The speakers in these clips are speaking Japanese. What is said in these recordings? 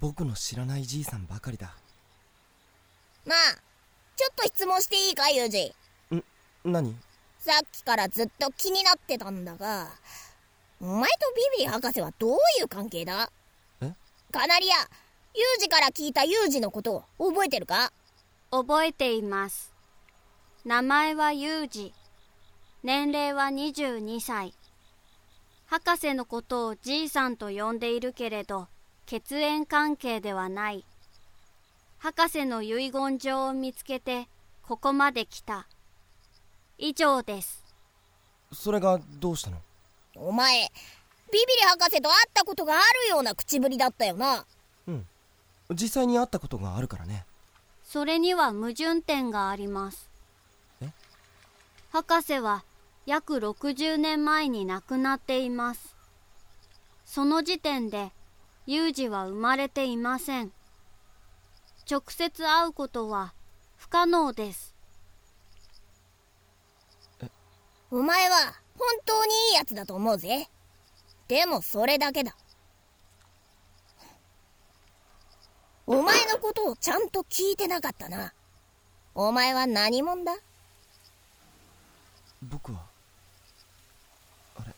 僕の知らないじいさんばかりだ。なあちょっと質問していいかユージ？ん何？さっきからずっと気になってたんだがお前とビビリ博士はどういう関係だ？え？カナリアユージから聞いたユージのことを覚えてるか？覚えています。名前はユージ。年齢は22歳。博士のことをじいさんと呼んでいるけれど血縁関係ではない。博士の遺言状を見つけてここまで来た。以上です。それがどうしたの？お前ビビリ博士と会ったことがあるような口ぶりだったよな。うん。実際に会ったことがあるからね。それには矛盾点があります。え？博士は約60年前に亡くなっています。その時点で有事は生まれていません。直接会うことは不可能です。お前は本当にいいやつだと思うぜ。でもそれだけだ。お前のことをちゃんと聞いてなかったな。お前は何者だ？僕はあれ？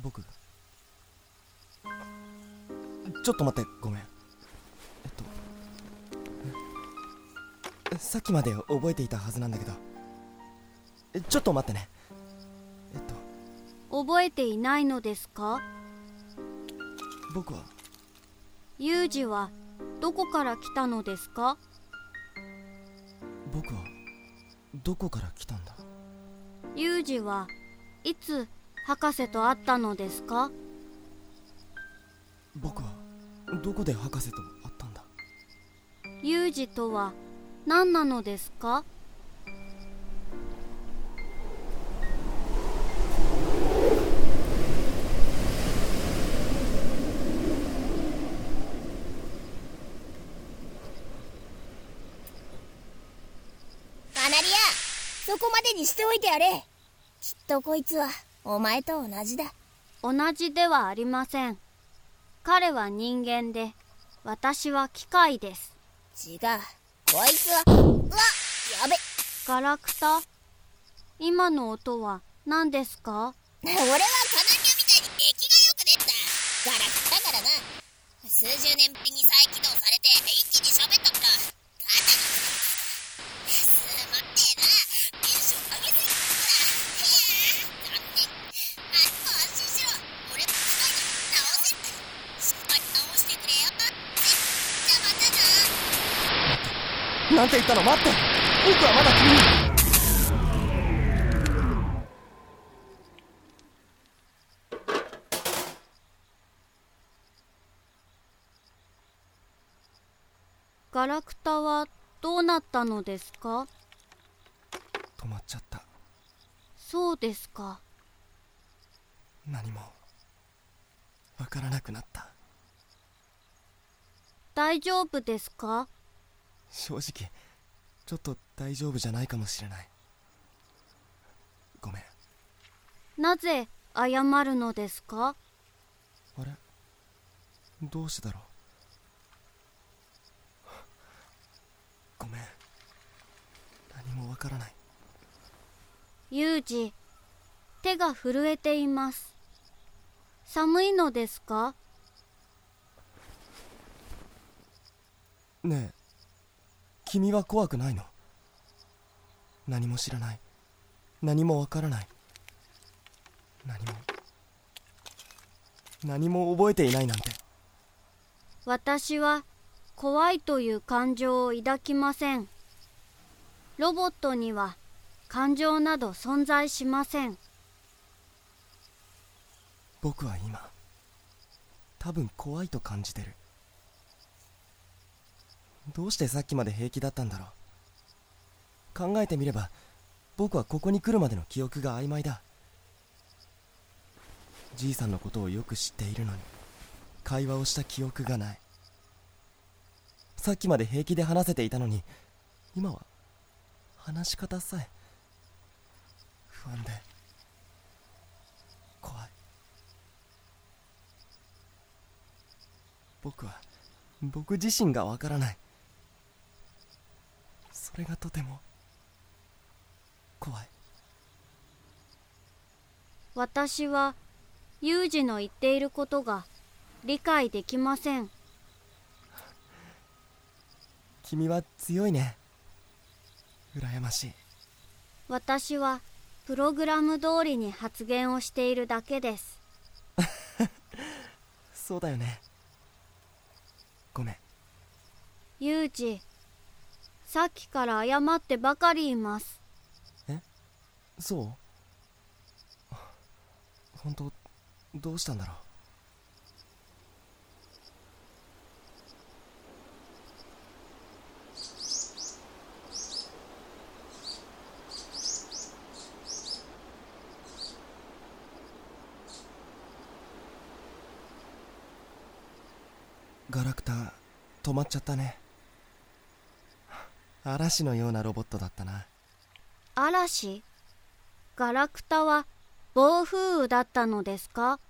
僕ちょっと待ってごめん。えっと。えさっきまで覚えていたはずなんだけど。えちょっと待ってね。えっと。覚えていないのですか？僕は。有事はどこから来たのですか？僕はどこから来たんだ？有事はいつ博士と会ったのですか？どこで博士と会ったんだ？有事とは何なのですか？カナリアそこまでにしておいてやれ。きっとこいつはお前と同じだ。同じではありません彼は人間で私は機械です。違う。こいつはうわやべ。ガラクタ？今の音は何ですか？俺はカナリアみたいに出来が良くねえんだ。ガラクタからな。数十年ぶりに再起動されて一気に喋ったんだかなりすまんねえなテンション上げすぎだいやー残念あんた安心しろ俺も機械だ直せしっかり直してくれよじゃあまたななんて言ったの？待って。僕はまだ君に。ガラクタはどうなったのですか？止まっちゃった。そうですか。何も。わからなくなった。大丈夫ですか？正直ちょっと大丈夫じゃないかもしれない。ごめん。なぜ謝るのですか？あれ？どうしてだろう？ごめん。何もわからない。ユージ手が震えています。寒いのですか？ねえ君は怖くないの？何も知らない。何もわからない。何も。何も覚えていないなんて。私は怖いという感情を抱きません。ロボットには感情など存在しません。僕は今多分怖いと感じてるどうしてさっきまで平気だったんだろう。考えてみれば僕はここに来るまでの記憶が曖昧だ。じいさんのことをよく知っているのに会話をした記憶がない。さっきまで平気で話せていたのに今は話し方さえ不安で怖い。僕は僕自身がわからない。それがとても怖い。私はユージの言っていることが理解できません。君は強いね。羨ましい。私はプログラム通りに発言をしているだけです。そうだよね。ごめん。ユージさっきから謝ってばかりいます。え？そう？本当どうしたんだろう？ガラクタ止まっちゃったね。嵐のようなロボットだったな。嵐？ガラクタは暴風雨だったのですか？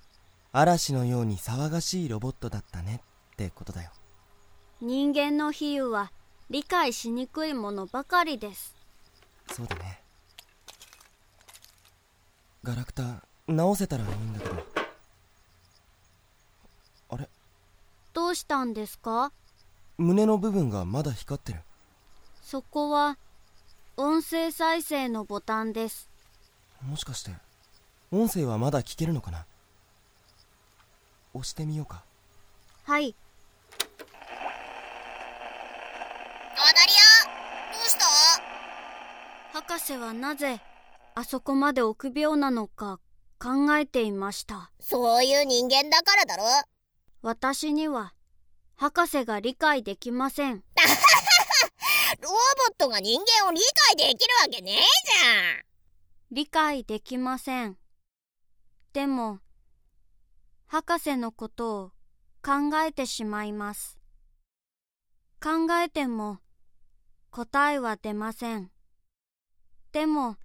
嵐のように騒がしいロボットだったねってことだよ。人間の比喩は理解しにくいものばかりです。そうだね。ガラクタ直せたらいいんだけど。あれ？どうしたんですか？胸の部分がまだ光ってるそこは音声再生のボタンです。もしかして音声はまだ聞けるのかな？押してみようか。はい。カナリアどうした？博士はなぜあそこまで臆病なのか考えていました。そういう人間だからだろ。私には博士が理解できませんロボットが人間を理解できるわけねえじゃん。理解できません。でも博士のことを考えてしまいます。考えても答えは出ません。でも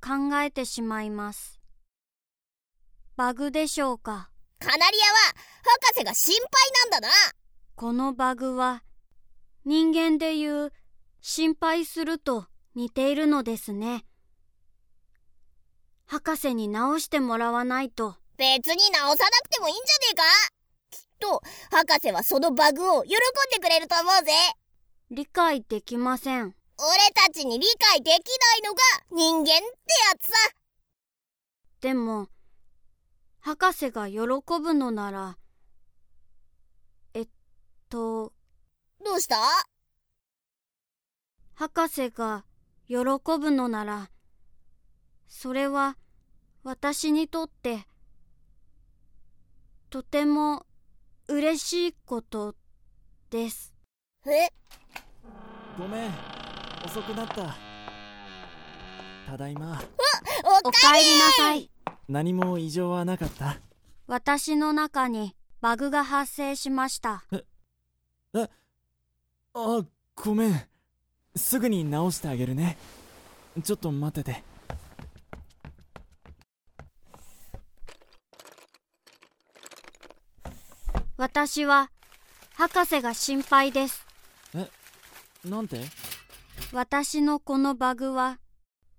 考えてしまいます。バグでしょうか？カナリアは博士が心配なんだな。このバグは人間で言う心配すると似ているのですね。博士に直してもらわないと。別に直さなくてもいいんじゃねえか。きっと博士はそのバグを喜んでくれると思うぜ。理解できません。俺たちに理解できないのが人間ってやつさ。でも博士が喜ぶのならえっとどうした？博士が喜ぶのならそれは私にとってとても嬉しいことです。え？ごめん。遅くなった。ただいま。おおかえりなさい。何も異常はなかった。私の中にバグが発生しましたあごめん。すぐに直してあげるね。ちょっと待ってて。私は博士が心配です。なんて？私のこのバグは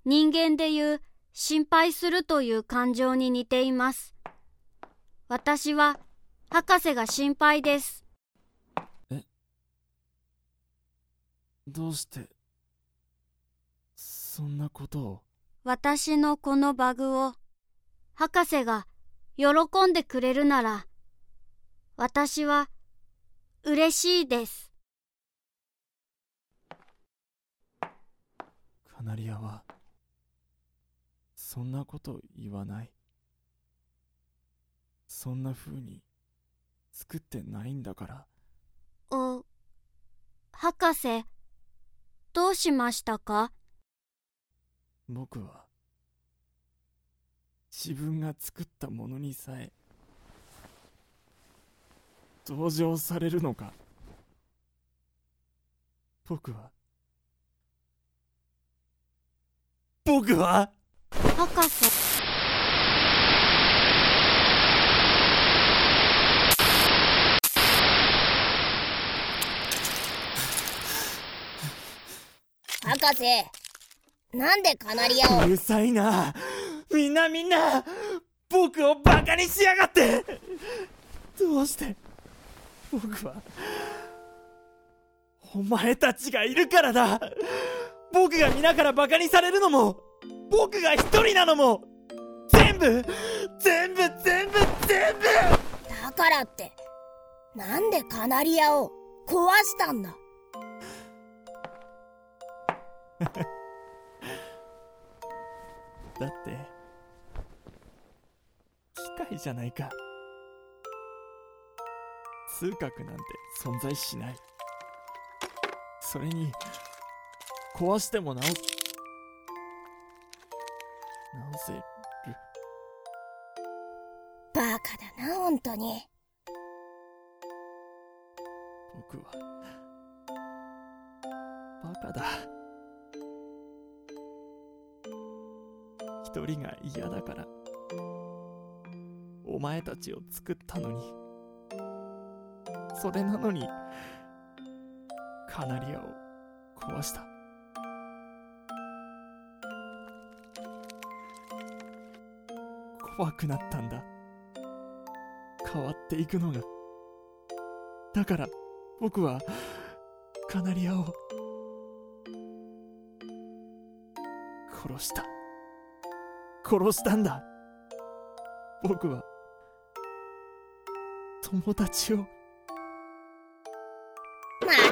人間でいう心配するという感情に似ています。私は博士が心配ですどうしてそんなことを？私のこのバグを博士が喜んでくれるなら私は嬉しいです。カナリアはそんなこと言わない。そんな風に作ってないんだから。お博士どうしましたか？僕は自分が作ったものにさえ同情されるのか。僕は。僕は？博士生なんでカナリアを？うるさいな。みんなみんな僕をバカにしやがって。どうして僕はお前たちがいるからだ。僕が皆からバカにされるのも僕が一人なのも全部全部全部全部。だからってなんでカナリアを壊したんだ？だって機械じゃないか。通覚なんて存在しない。それに壊しても直す直せる。バカだな本当に。僕はバカだ一人が嫌だから。お前たちを作ったのに。それなのにカナリアを壊した。怖くなったんだ。変わっていくのが。だから僕はカナリアを殺した。殺したんだ。僕は。友達を。ま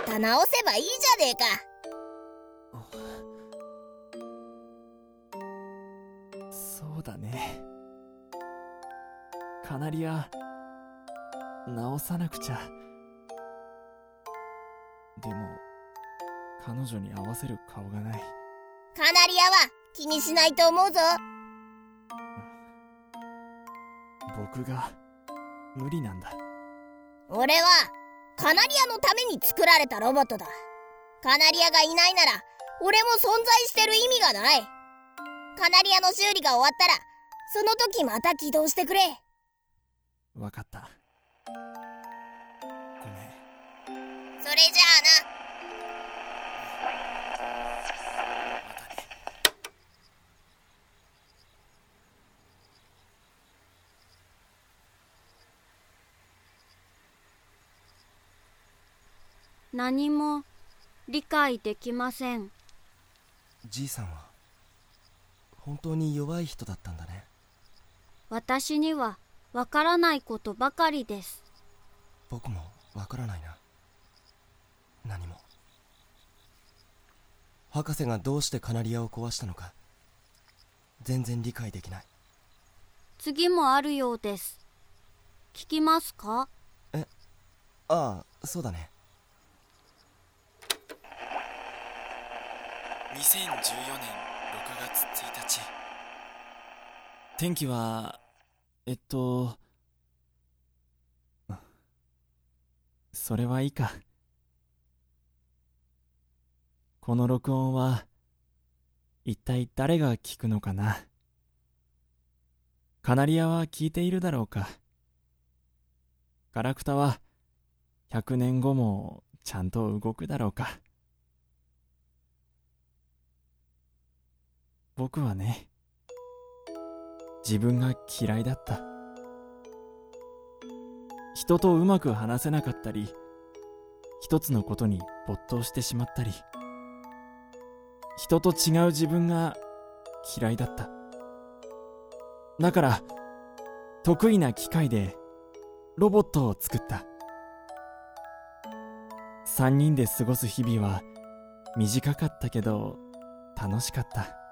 た直せばいいじゃねえか。そうだね。カナリア直さなくちゃ。でも彼女に合わせる顔がない。カナリアは気にしないと思うぞ僕が無理なんだ。俺はカナリアのために作られたロボットだ。カナリアがいないなら俺も存在してる意味がない。カナリアの修理が終わったらその時また起動してくれ。わかった。ごめん。それじゃあな何も理解できません。じいさんは本当に弱い人だったんだね。私にはわからないことばかりです。僕もわからないな。何も。博士がどうしてカナリアを壊したのか全然理解できない。次もあるようです。聞きますか？ああそうだね2014年6月1日。天気はえっとそれはいいか。この録音は一体誰が聞くのかな。カナリアは聞いているだろうか。ガラクタは100年後もちゃんと動くだろうか。僕はね自分が嫌いだった。人とうまく話せなかったり一つのことに没頭してしまったり人と違う自分が嫌いだった。だから得意な機械でロボットを作った。3人で過ごす日々は短かったけど楽しかった。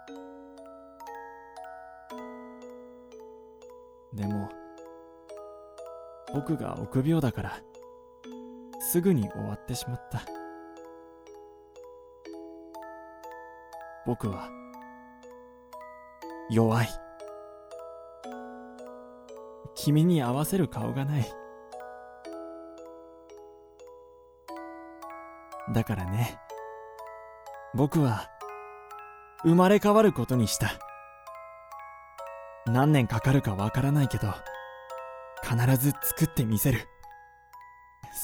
でも僕が臆病だからすぐに終わってしまった。僕は弱い。君に合わせる顔がない。だからね僕は生まれ変わることにした。何年かかるかわからないけど必ず作ってみせる。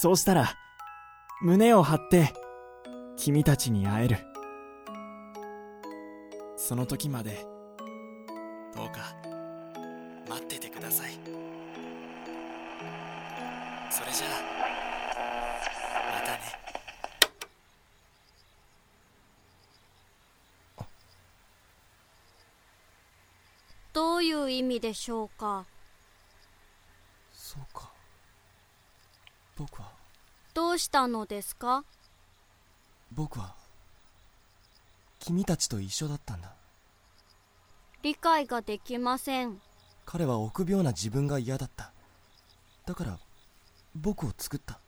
そうしたら胸を張って君たちに会える。その時までどうか待っててください。それじゃあまたね。ういう意味でしょうか？そうか。僕は。どうしたのですか？僕は。君たちと一緒だったんだ。理解ができません。彼は臆病な自分が嫌だった。だから僕を作った。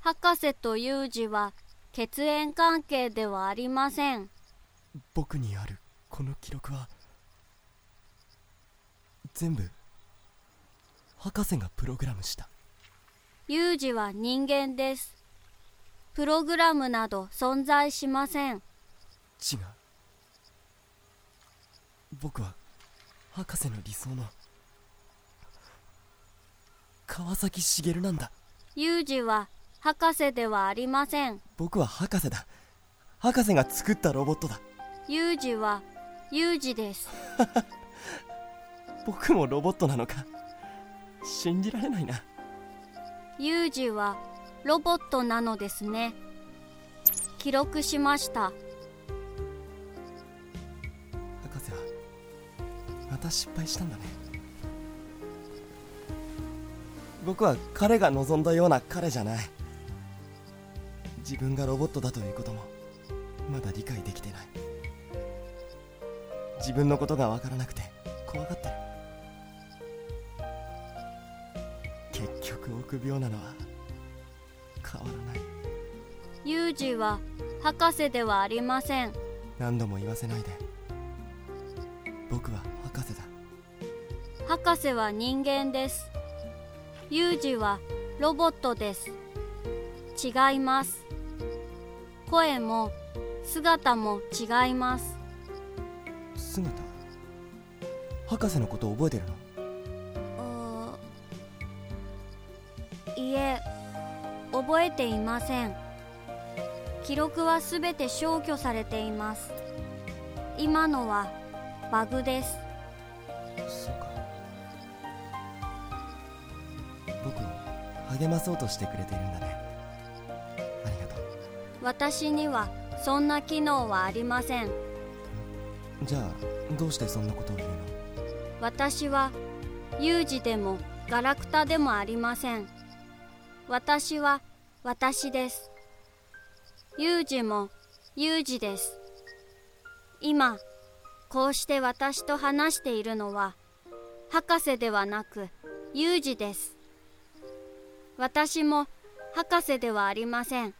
博士とユージは血縁関係ではありません。僕にあるこの記録は全部博士がプログラムした。ユージは人間です。プログラムなど存在しません。違う。僕は博士の理想の川崎茂なんだ。ユージは博士ではありません。僕は博士だ。博士が作ったロボットだ。ユージはユージです 僕もロボットなのか。信じられないな。ユージはロボットなのですね。記録しました。博士はまた失敗したんだね。僕は彼が望んだような彼じゃない。自分がロボットだということもまだ理解できてない。自分のことが分からなくて怖がってる臆病なのは変わらない。ユージは博士ではありません。何度も言わせないで。僕は博士だ。博士は人間です。ユージはロボットです。違います。声も姿も違います。姿？博士のこと覚えてるの？覚えていません。記録はすべて消去されています。今のはバグです。そうか。僕を励まそうとしてくれているんだね。ありがと私にはそんな機能はありません。うじゃあどうしてそんなことを言うの？私は有事でもガラクタでもありません。私は私です。有事も有事です。今こうして私と話しているのは博士ではなく有事です。私も博士ではありません。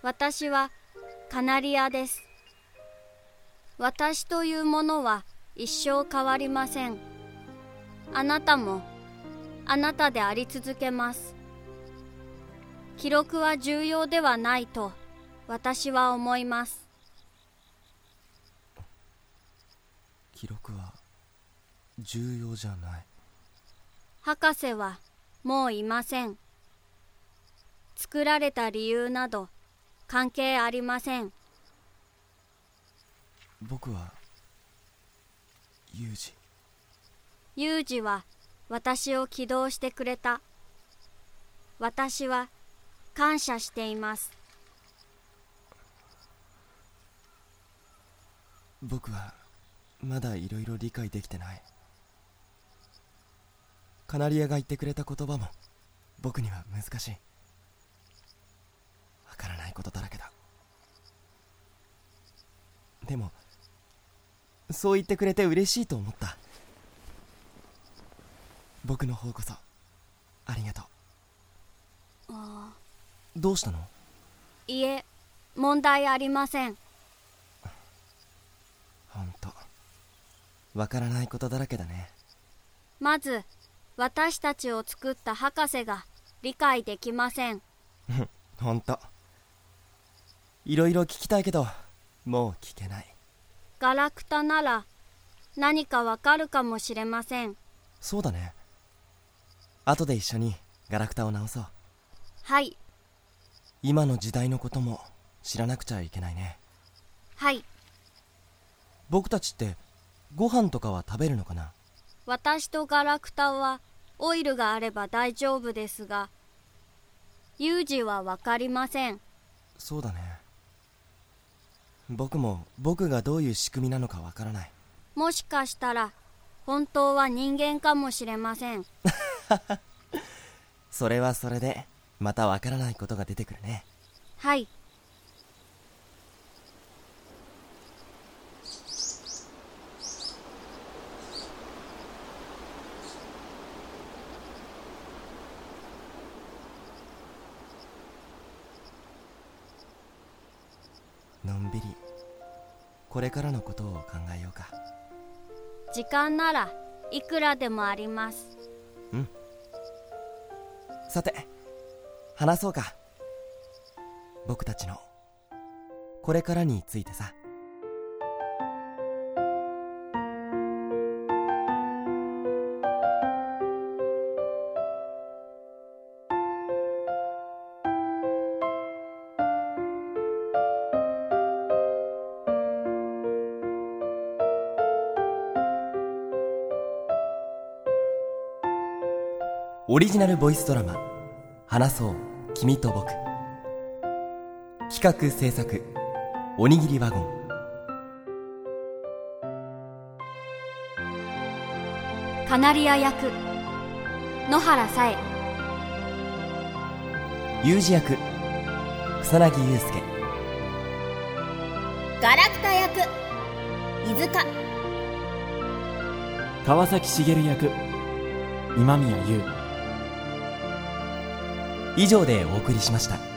私はカナリアです。私というものは一生変わりません。あなたもあなたであり続けます。記録は重要ではないと私は思います。記録は重要じゃない。博士はもういません。作られた理由など関係ありません。僕はユージ。ユージは私を起動してくれた。私は感謝しています。僕はまだいろいろ理解できてない。カナリアが言ってくれた言葉も僕には難しい。わからないことだらけだ。でもそう言ってくれて嬉しいと思った。僕の方こそありがとう。どうしたの？いえ問題ありません。ほんとわからないことだらけだね。まず私たちを作った博士が理解できません。ほんといろいろ聞きたいけどもう聞けない。ガラクタなら何かわかるかもしれません。そうだね。後で一緒にガラクタを直そう。はい今の時代のことも知らなくちゃいけないね。はい。僕たちってご飯とかは食べるのかな？私とガラクタはオイルがあれば大丈夫ですがユージはわかりません。そうだね。僕も僕がどういう仕組みなのかわからない。もしかしたら本当は人間かもしれません。それはそれでまたわからないことが出てくるね。はい。のんびりこれからのことを考えようか。時間ならいくらでもあります。さて話そうか。僕たちの。これからについてさ。オリジナルボイスドラマ「話そう君と僕」企画制作おにぎりワゴン。カナリア役野原さえユージ役草薙祐介。ガラクタ役飯塚。川崎茂役今宮優以上でお送りしました。